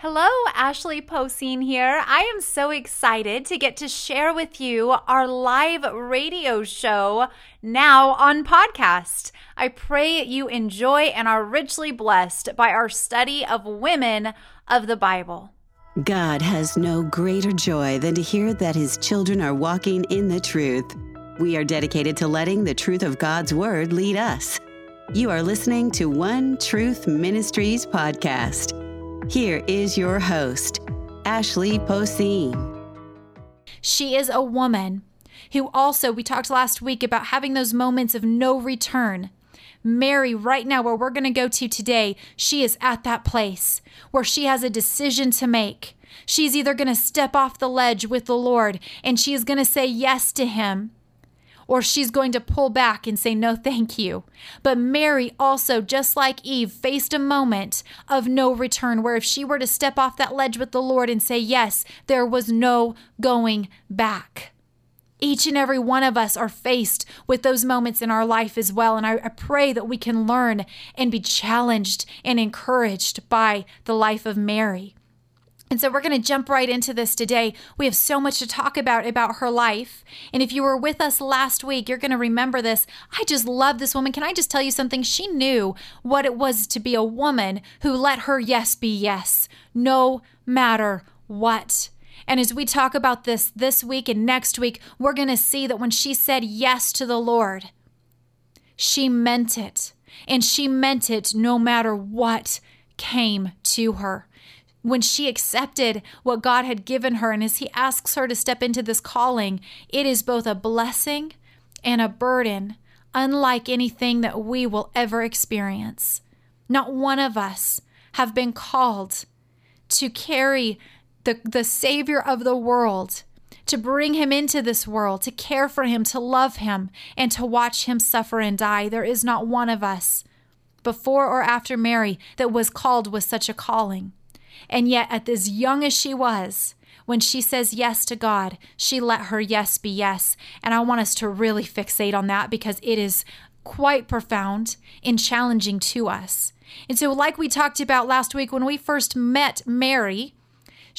Hello, Ashley Poseen here. I am so excited to get to share with you our live radio show now on podcast. I pray you enjoy and are richly blessed by our study of women of the Bible. God has no greater joy than to hear that his children are walking in the truth. We are dedicated to letting the truth of God's word lead us. You are listening to One Truth Ministries podcast. Here is your host, Ashley Poseen. She is a woman who also, we talked last week about having those moments of no return. Mary, right now, where we're going to go to today, she is at that place where she has a decision to make. She's either going to step off the ledge with the Lord and she is going to say yes to Him, or she's going to pull back and say, No, thank you. But Mary also, just like Eve, faced a moment of no return where if she were to step off that ledge with the Lord and say yes, there was no going back. Each and every one of us are faced with those moments in our life as well. And I, I, pray that we can learn and be challenged and encouraged by the life of Mary. And so we're going to jump right into this today. We have so much to talk about about her life. And if you were with us last week, you're going to remember this. I just love this woman. Can I just tell you something? She knew what it was to be a woman who let her yes be yes, no matter what. And as we talk about this this week and next week, we're going to see that when she said yes to the Lord, she meant it. And she meant it no matter what came to her when she accepted what God had given her, and as He asks her to step into this calling, it is both a blessing and a burden, unlike anything that we will ever experience. Not one of us have been called to carry the, the Savior of the world, to bring Him into this world, to care for Him, to love Him, and to watch Him suffer and die. There is not one of us before or after Mary that was called with such a calling. And yet, at as young as she was, when she says yes to God, she let her yes be yes. And I want us to really fixate on that because it is quite profound and challenging to us. And so, like we talked about last week, when we first met Mary,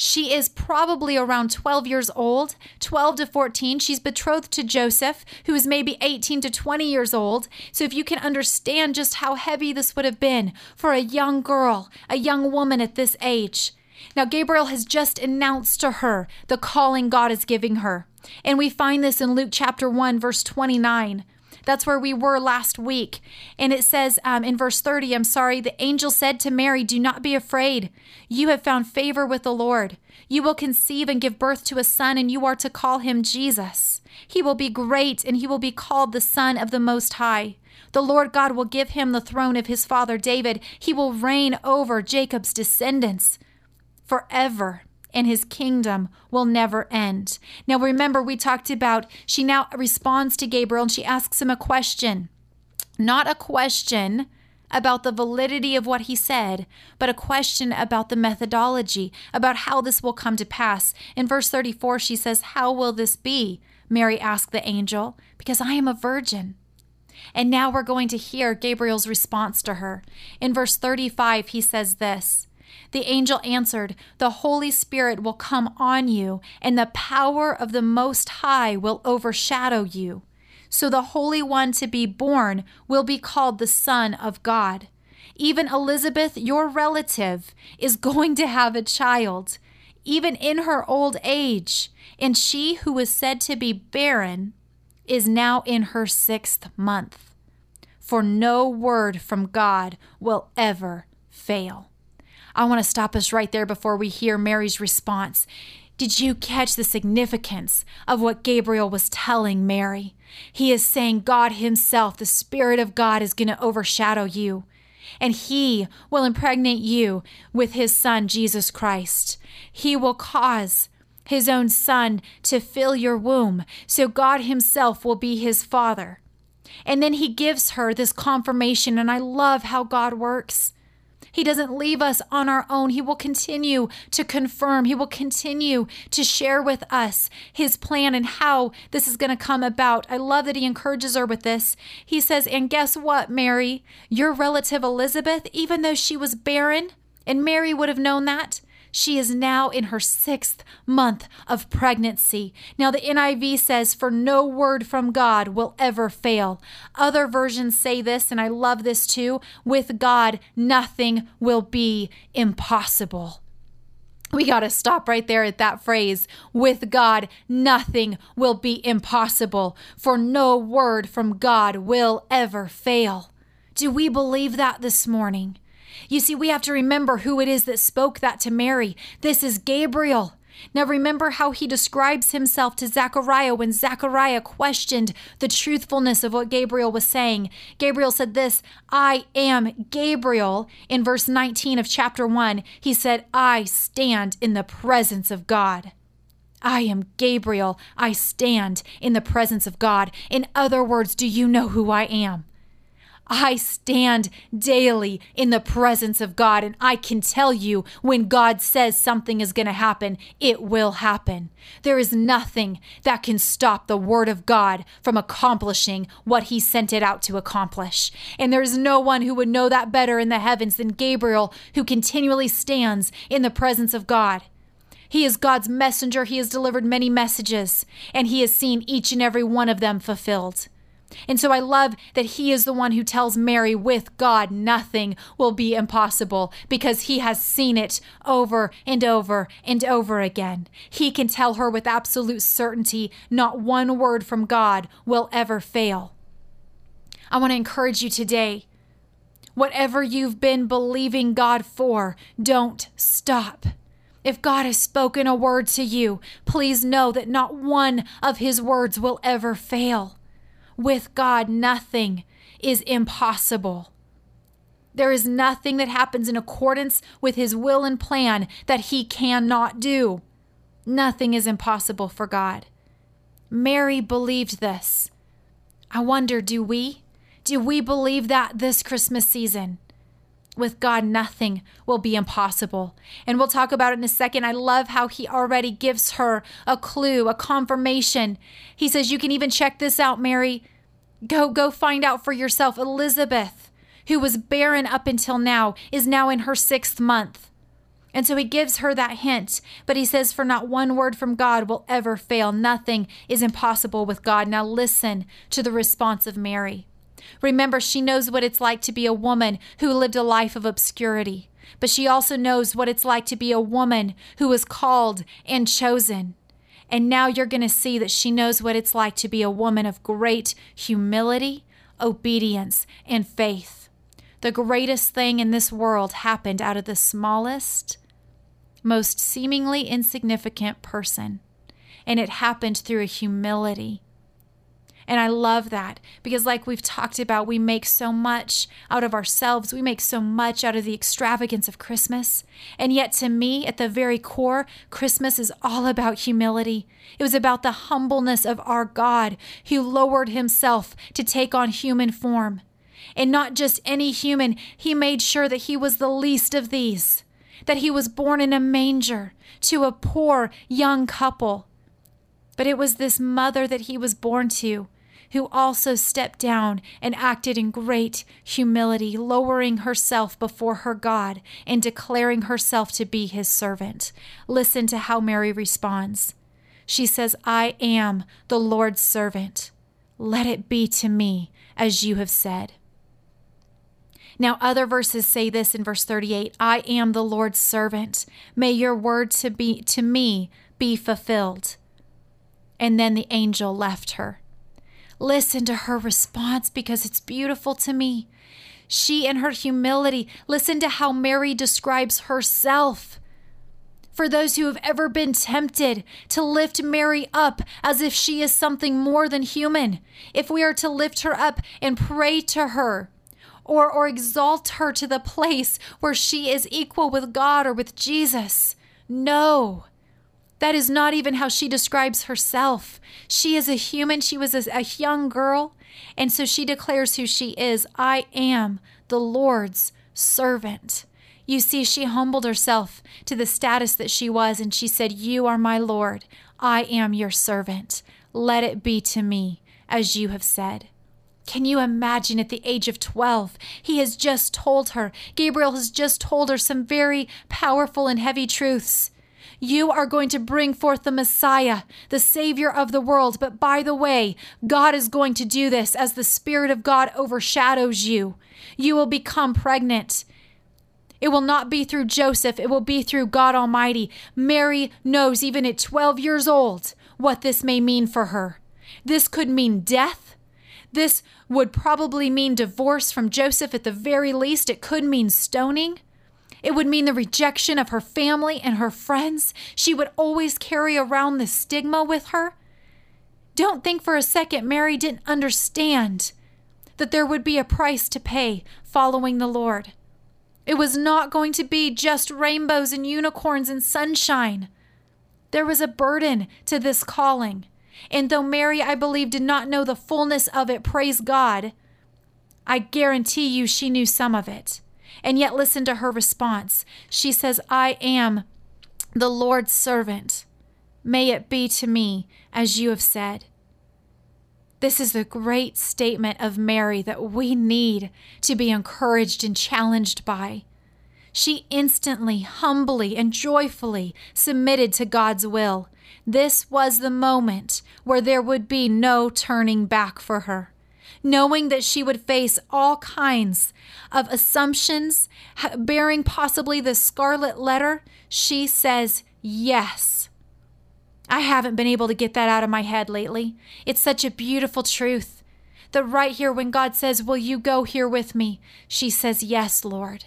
she is probably around 12 years old, 12 to 14. She's betrothed to Joseph, who is maybe 18 to 20 years old. So, if you can understand just how heavy this would have been for a young girl, a young woman at this age. Now, Gabriel has just announced to her the calling God is giving her. And we find this in Luke chapter 1, verse 29. That's where we were last week. And it says um, in verse 30, I'm sorry, the angel said to Mary, Do not be afraid. You have found favor with the Lord. You will conceive and give birth to a son, and you are to call him Jesus. He will be great, and he will be called the Son of the Most High. The Lord God will give him the throne of his father David. He will reign over Jacob's descendants forever and his kingdom will never end. Now, remember, we talked about she now responds to Gabriel and she asks him a question, not a question about the validity of what he said, but a question about the methodology, about how this will come to pass. In verse 34, she says, How will this be? Mary asked the angel, Because I am a virgin. And now we're going to hear Gabriel's response to her. In verse 35, he says this the angel answered, The Holy Spirit will come on you, and the power of the Most High will overshadow you. So the Holy One to be born will be called the Son of God. Even Elizabeth, your relative, is going to have a child, even in her old age. And she who was said to be barren is now in her sixth month. For no word from God will ever fail. I want to stop us right there before we hear Mary's response. Did you catch the significance of what Gabriel was telling Mary? He is saying God Himself, the Spirit of God, is going to overshadow you, and He will impregnate you with His Son, Jesus Christ. He will cause His own Son to fill your womb, so God Himself will be His Father. And then He gives her this confirmation, and I love how God works. He doesn't leave us on our own. He will continue to confirm, He will continue to share with us His plan and how this is going to come about. I love that He encourages her with this. He says, And guess what, Mary? Your relative Elizabeth, even though she was barren, and Mary would have known that, She is now in her sixth month of pregnancy. Now, the NIV says, For no word from God will ever fail. Other versions say this, and I love this too with God, nothing will be impossible. We got to stop right there at that phrase. With God, nothing will be impossible, for no word from God will ever fail. Do we believe that this morning? You see, we have to remember who it is that spoke that to Mary. This is Gabriel. Now remember how he describes himself to Zechariah when Zechariah questioned the truthfulness of what Gabriel was saying. Gabriel said this, I am Gabriel. In verse 19 of chapter 1, he said, I stand in the presence of God. I am Gabriel. I stand in the presence of God. In other words, do you know who I am? I stand daily in the presence of God, and I can tell you when God says something is going to happen, it will happen. There is nothing that can stop the Word of God from accomplishing what He sent it out to accomplish. And there is no one who would know that better in the heavens than Gabriel, who continually stands in the presence of God. He is God's messenger. He has delivered many messages, and he has seen each and every one of them fulfilled. And so I love that he is the one who tells Mary, with God, nothing will be impossible because he has seen it over and over and over again. He can tell her with absolute certainty, not one word from God will ever fail. I want to encourage you today. Whatever you've been believing God for, don't stop. If God has spoken a word to you, please know that not one of his words will ever fail. With God, nothing is impossible. There is nothing that happens in accordance with His will and plan that He cannot do. Nothing is impossible for God. Mary believed this. I wonder, do we? Do we believe that this Christmas season? With God, nothing will be impossible. And we'll talk about it in a second. I love how he already gives her a clue, a confirmation. He says, You can even check this out, Mary. Go, go find out for yourself. Elizabeth, who was barren up until now, is now in her sixth month. And so he gives her that hint, but he says, For not one word from God will ever fail. Nothing is impossible with God. Now listen to the response of Mary. Remember, she knows what it's like to be a woman who lived a life of obscurity, but she also knows what it's like to be a woman who was called and chosen. And now you're going to see that she knows what it's like to be a woman of great humility, obedience, and faith. The greatest thing in this world happened out of the smallest, most seemingly insignificant person. And it happened through a humility and I love that because, like we've talked about, we make so much out of ourselves. We make so much out of the extravagance of Christmas. And yet, to me, at the very core, Christmas is all about humility. It was about the humbleness of our God who lowered himself to take on human form. And not just any human, he made sure that he was the least of these, that he was born in a manger to a poor young couple. But it was this mother that he was born to who also stepped down and acted in great humility, lowering herself before her God and declaring herself to be his servant. Listen to how Mary responds. She says, I am the Lord's servant. Let it be to me as you have said. Now, other verses say this in verse 38 I am the Lord's servant. May your word to, be, to me be fulfilled. And then the angel left her. Listen to her response because it's beautiful to me. She, in her humility, listen to how Mary describes herself. For those who have ever been tempted to lift Mary up as if she is something more than human, if we are to lift her up and pray to her, or, or exalt her to the place where she is equal with God or with Jesus. No. That is not even how she describes herself. She is a human. She was a, a, young girl. And so she declares who she is I am the Lord's servant. You see, she humbled herself to the status that she was, and she said, You are my Lord. I am your servant. Let it be to me as you have said. Can you imagine at the age of 12? He has just told her, Gabriel has just told her some very powerful and heavy truths. You are going to bring forth the Messiah, the Savior of the world. But by the way, God is going to do this as the Spirit of God overshadows you. You will become pregnant. It will not be through Joseph, it will be through God Almighty. Mary knows, even at 12 years old, what this may mean for her. This could mean death. This would probably mean divorce from Joseph at the very least. It could mean stoning. It would mean the rejection of her family and her friends. She would always carry around the stigma with her. Don't think for a second Mary didn't understand that there would be a price to pay following the Lord. It was not going to be just rainbows and unicorns and sunshine. There was a burden to this calling. And though Mary, I believe, did not know the fullness of it, praise God, I guarantee you she knew some of it. And yet, listen to her response. She says, I am the Lord's servant. May it be to me as you have said. This is the great statement of Mary that we need to be encouraged and challenged by. She instantly, humbly, and joyfully submitted to God's will. This was the moment where there would be no turning back for her. Knowing that she would face all kinds of assumptions, bearing possibly the scarlet letter, she says, Yes. I haven't been able to get that out of my head lately. It's such a beautiful truth that right here, when God says, Will you go here with me? She says, Yes, Lord.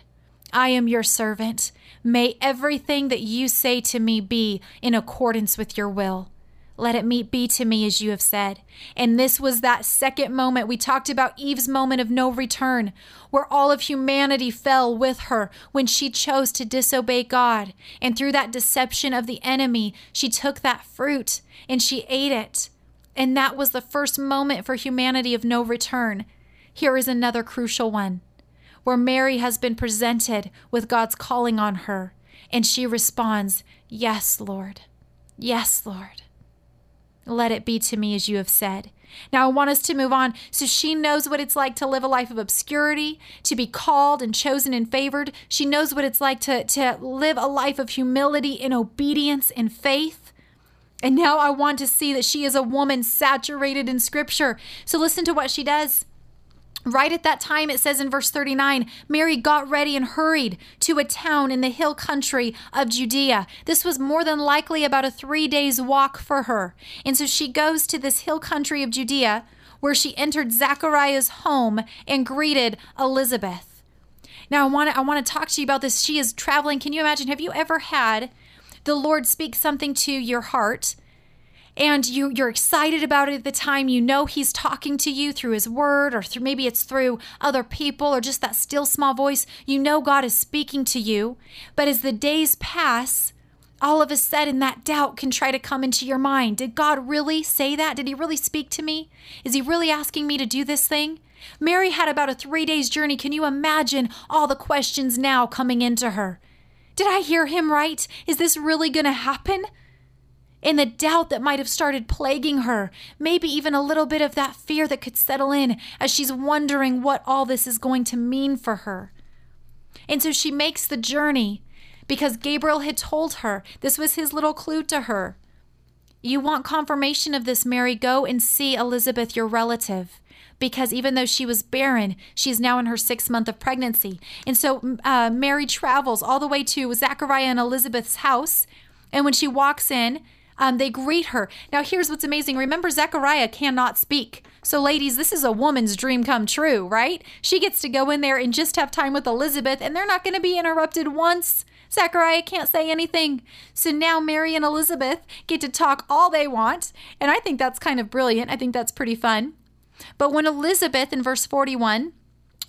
I am your servant. May everything that you say to me be in accordance with your will. Let it meet be to me as you have said. And this was that second moment. We talked about Eve's moment of no return, where all of humanity fell with her when she chose to disobey God. And through that deception of the enemy, she took that fruit and she ate it. And that was the first moment for humanity of no return. Here is another crucial one where Mary has been presented with God's calling on her, and she responds, Yes, Lord. Yes, Lord. Let it be to me as you have said. Now, I want us to move on so she knows what it's like to live a life of obscurity, to be called and chosen and favored. She knows what it's like to, to live a life of humility and obedience and faith. And now I want to see that she is a woman saturated in scripture. So listen to what she does. Right at that time, it says in verse 39 Mary got ready and hurried to a town in the hill country of Judea. This was more than likely about a three days walk for her. And so she goes to this hill country of Judea where she entered Zachariah's home and greeted Elizabeth. Now, I want to I want to talk to you about this. She is traveling. Can you imagine? Have you ever had the Lord speak something to your heart? And you you're excited about it at the time you know he's talking to you through his word or through maybe it's through other people or just that still small voice you know God is speaking to you. But as the days pass all of a sudden that doubt can try to come into your mind. Did God really say that? Did he really speak to me? Is he really asking me to do this thing? Mary had about a 3 days journey. Can you imagine all the questions now coming into her? Did I hear him right? Is this really going to happen and the doubt that might have started plaguing her, maybe even a little bit of that fear that could settle in as she's wondering what all this is going to mean for her. And so she makes the journey because Gabriel had told her this was his little clue to her. You want confirmation of this, Mary? Go and see Elizabeth, your relative because even though she was barren, she's now in her sixth month of pregnancy. And so uh, Mary travels all the way to Zachariah and Elizabeth's house. And when she walks in, um, they greet her. Now, here's what's amazing. Remember, Zechariah cannot speak. So, ladies, this is a woman's dream come true, right? She gets to go in there and just have time with Elizabeth, and they're not going to be interrupted once. Zechariah can't say anything. So now Mary and Elizabeth get to talk all they want. And I think that's kind of brilliant. I think that's pretty fun. But when Elizabeth in verse 41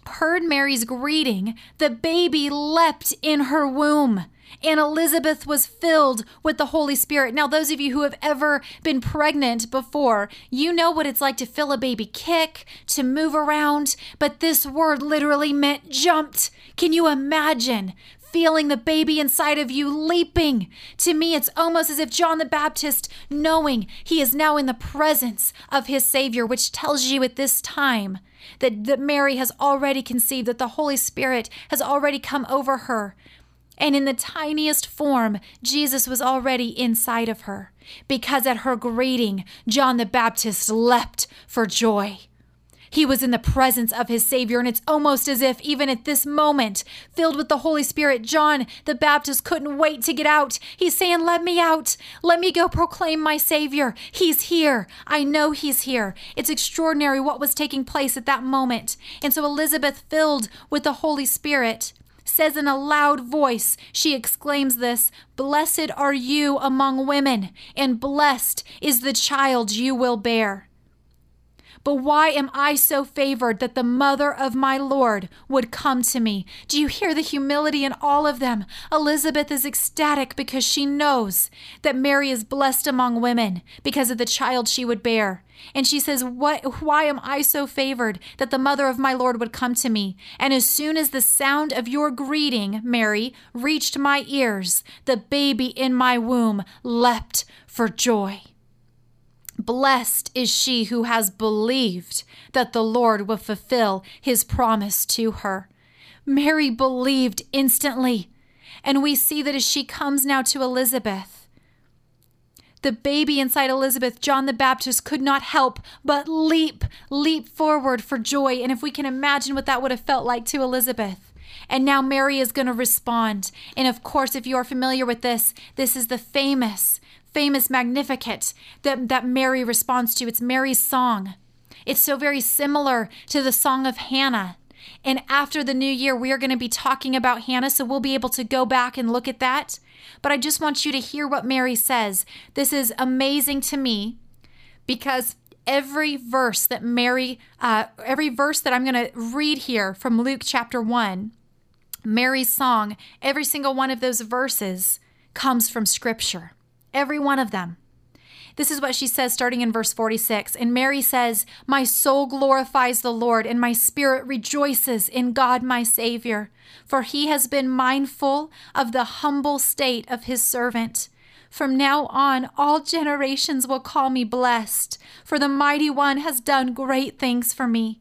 heard Mary's greeting, the baby leapt in her womb and Elizabeth was filled with the Holy Spirit. Now, those of you who have ever been pregnant before, you know what it's like to feel a baby kick, to move around, but this word literally meant jumped. Can you imagine? Feeling the baby inside of you leaping. To me, it's almost as if John the Baptist, knowing he is now in the presence of his Savior, which tells you at this time that, that Mary has already conceived, that the Holy Spirit has already come over her. And in the tiniest form, Jesus was already inside of her, because at her greeting, John the Baptist leapt for joy. He was in the presence of his Savior, and it's almost as if, even at this moment, filled with the Holy Spirit, John the Baptist couldn't wait to get out. He's saying, Let me out. Let me go proclaim my Savior. He's here. I know he's here. It's extraordinary what was taking place at that moment. And so Elizabeth, filled with the Holy Spirit, says in a loud voice, she exclaims this Blessed are you among women, and blessed is the child you will bear. But why am I so favored that the mother of my Lord would come to me? Do you hear the humility in all of them? Elizabeth is ecstatic because she knows that Mary is blessed among women because of the child she would bear. And she says, what, Why am I so favored that the mother of my Lord would come to me? And as soon as the sound of your greeting, Mary, reached my ears, the baby in my womb leapt for joy. Blessed is she who has believed that the Lord will fulfill his promise to her. Mary believed instantly. And we see that as she comes now to Elizabeth, the baby inside Elizabeth, John the Baptist, could not help but leap, leap forward for joy. And if we can imagine what that would have felt like to Elizabeth. And now Mary is going to respond. And of course, if you are familiar with this, this is the famous famous Magnificat that, that Mary responds to. It's Mary's song. It's so very similar to the song of Hannah. And after the new year, we are going to be talking about Hannah, so we'll be able to go back and look at that. But I just want you to hear what Mary says. This is amazing to me because every verse that Mary, uh, every verse that I'm going to read here from Luke chapter 1, Mary's song, every single one of those verses comes from Scripture. Every one of them. This is what she says starting in verse 46. And Mary says, My soul glorifies the Lord, and my spirit rejoices in God my Savior, for he has been mindful of the humble state of his servant. From now on, all generations will call me blessed, for the mighty one has done great things for me.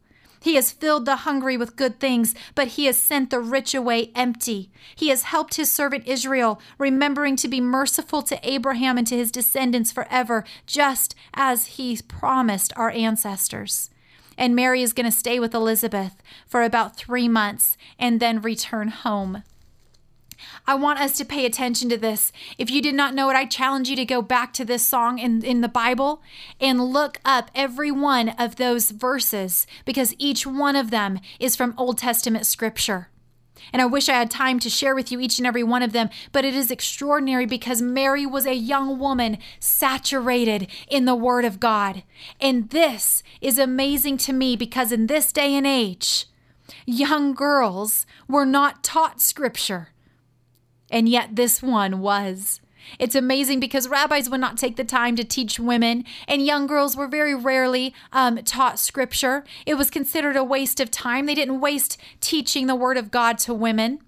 He has filled the hungry with good things, but he has sent the rich away empty. He has helped his servant Israel, remembering to be merciful to Abraham and to his descendants forever, just as he promised our ancestors and Mary is going to stay with Elizabeth for about three months and then return home. I want us to pay attention to this. If you did not know it, I challenge you to go back to this song in, in the Bible and look up every one of those verses because each one of them is from Old Testament scripture. And I wish I had time to share with you each and every one of them, but it is extraordinary because Mary was a young woman saturated in the Word of God. And this is amazing to me because in this day and age, young girls were not taught Scripture. And yet this one was. It's amazing because rabbis would not take the time to teach women, and young girls were very rarely um, taught scripture. It was considered a waste of time. They didn't waste teaching the word of God to women.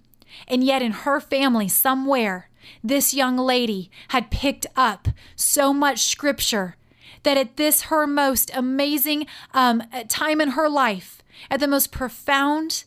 And yet, in her family, somewhere, this young lady had picked up so much scripture that at this, her most amazing um, time in her life, at the most profound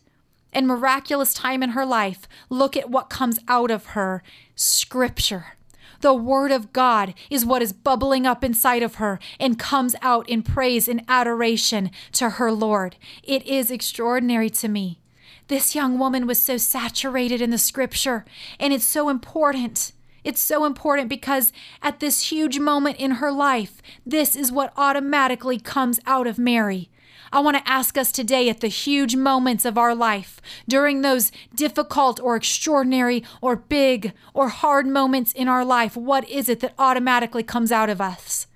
and miraculous time in her life, look at what comes out of her scripture. The Word of God is what is bubbling up inside of her and comes out in praise and adoration to her Lord. It is extraordinary to me. This young woman was so saturated in the scripture, and it's so important. It's so important because at this huge moment in her life, this is what automatically comes out of Mary. I want to ask us today at the huge moments of our life, during those difficult or extraordinary or big or hard moments in our life, what is it that automatically comes out of us?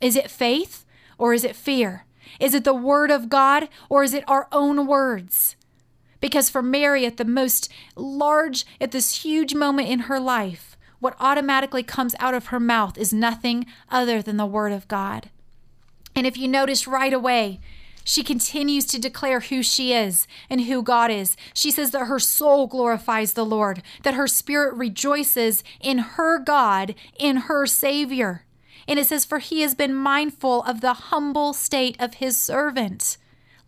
Is it faith or is it fear? Is it the word of God or is it our own words? Because for Mary, at the most large, at this huge moment in her life, what automatically comes out of her mouth is nothing other than the word of God. And if you notice right away, she continues to declare who she is and who God is. She says that her soul glorifies the Lord, that her spirit rejoices in her God, in her Savior. And it says, For he has been mindful of the humble state of his servant.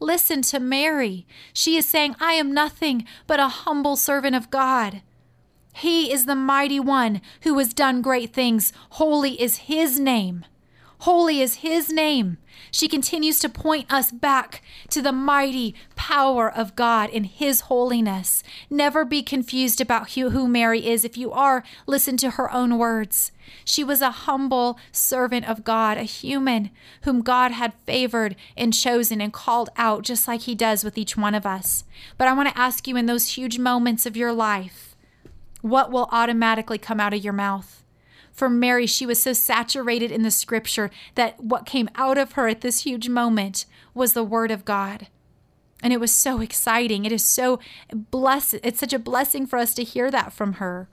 Listen to Mary. She is saying, I am nothing but a humble servant of God. He is the mighty one who has done great things. Holy is his name. Holy is his name. She continues to point us back to the mighty power of God in his holiness. Never be confused about who, Mary is. If you are, listen to her own words. She was a humble servant of God, a human whom God had favored and chosen and called out, just like he does with each one of us. But I want to ask you in those huge moments of your life, what will automatically come out of your mouth? For Mary, she was so saturated in the scripture that what came out of her at this huge moment was the word of God. And it was so exciting. It is so blessed. It's such a blessing for us to hear that from her.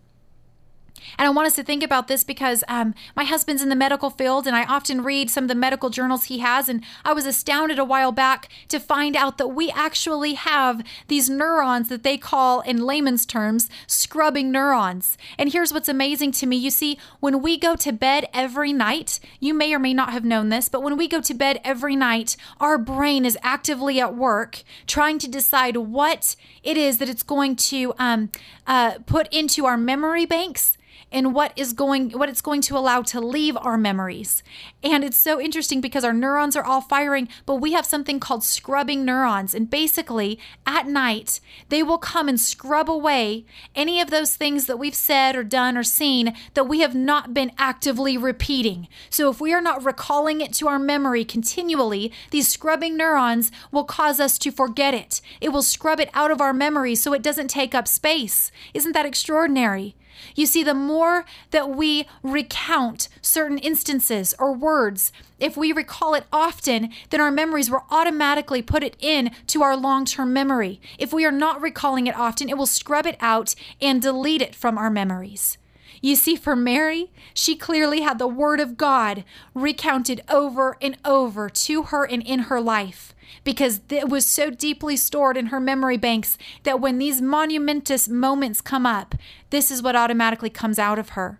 And I want us to think about this because um, my husband's in the medical field, and I often read some of the medical journals he has. And I was astounded a while back to find out that we actually have these neurons that they call, in layman's terms, scrubbing neurons. And here's what's amazing to me you see, when we go to bed every night, you may or may not have known this, but when we go to bed every night, our brain is actively at work trying to decide what it is that it's going to um, uh, put into our memory banks and what is going what it's going to allow to leave our memories. And it's so interesting because our neurons are all firing, but we have something called scrubbing neurons. And basically, at night, they will come and scrub away any of those things that we've said or done or seen that we have not been actively repeating. So if we are not recalling it to our memory continually, these scrubbing neurons will cause us to forget it. It will scrub it out of our memory so it doesn't take up space. Isn't that extraordinary? You see, the more that we recount certain instances or words, if we recall it often, then our memories will automatically put it in to our long term memory. If we are not recalling it often, it will scrub it out and delete it from our memories. You see, for Mary, she clearly had the Word of God recounted over and over to her and in her life because it was so deeply stored in her memory banks that when these monumentous moments come up, this is what automatically comes out of her.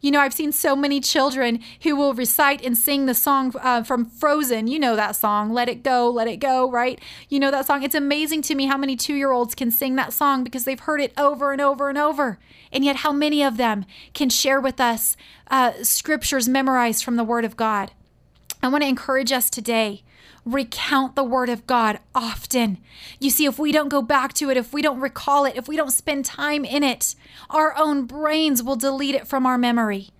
You know, I've seen so many children who will recite and sing the song uh, from Frozen. You know that song, Let It Go, Let It Go, right? You know that song. It's amazing to me how many two year olds can sing that song because they've heard it over and over and over. And yet, how many of them can share with us uh, scriptures memorized from the Word of God? I want to encourage us today recount the Word of God often. You see, if we don't go back to it, if we don't recall it, if we don't spend time in it, our own brains will delete it from our memory.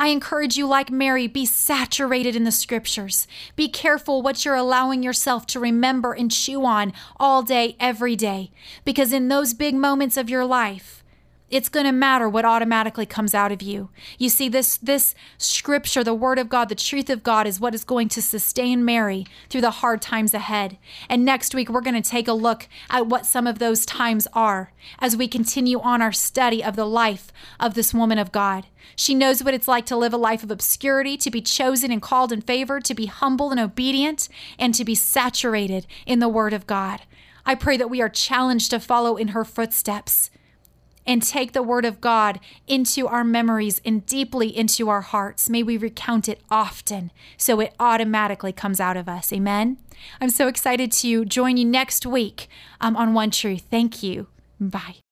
I encourage you, like Mary, be saturated in the scriptures. Be careful what you're allowing yourself to remember and chew on all day, every day, because in those big moments of your life, it's going to matter what automatically comes out of you. You see this this scripture, the word of God, the truth of God is what is going to sustain Mary through the hard times ahead. And next week we're going to take a look at what some of those times are as we continue on our study of the life of this woman of God. She knows what it's like to live a life of obscurity, to be chosen and called and favored, to be humble and obedient, and to be saturated in the word of God. I pray that we are challenged to follow in her footsteps and take the word of God into our memories and deeply into our hearts. May we recount it often so it automatically comes out of us. Amen. I'm so excited to join you next week um, on One Truth. Thank you. Bye.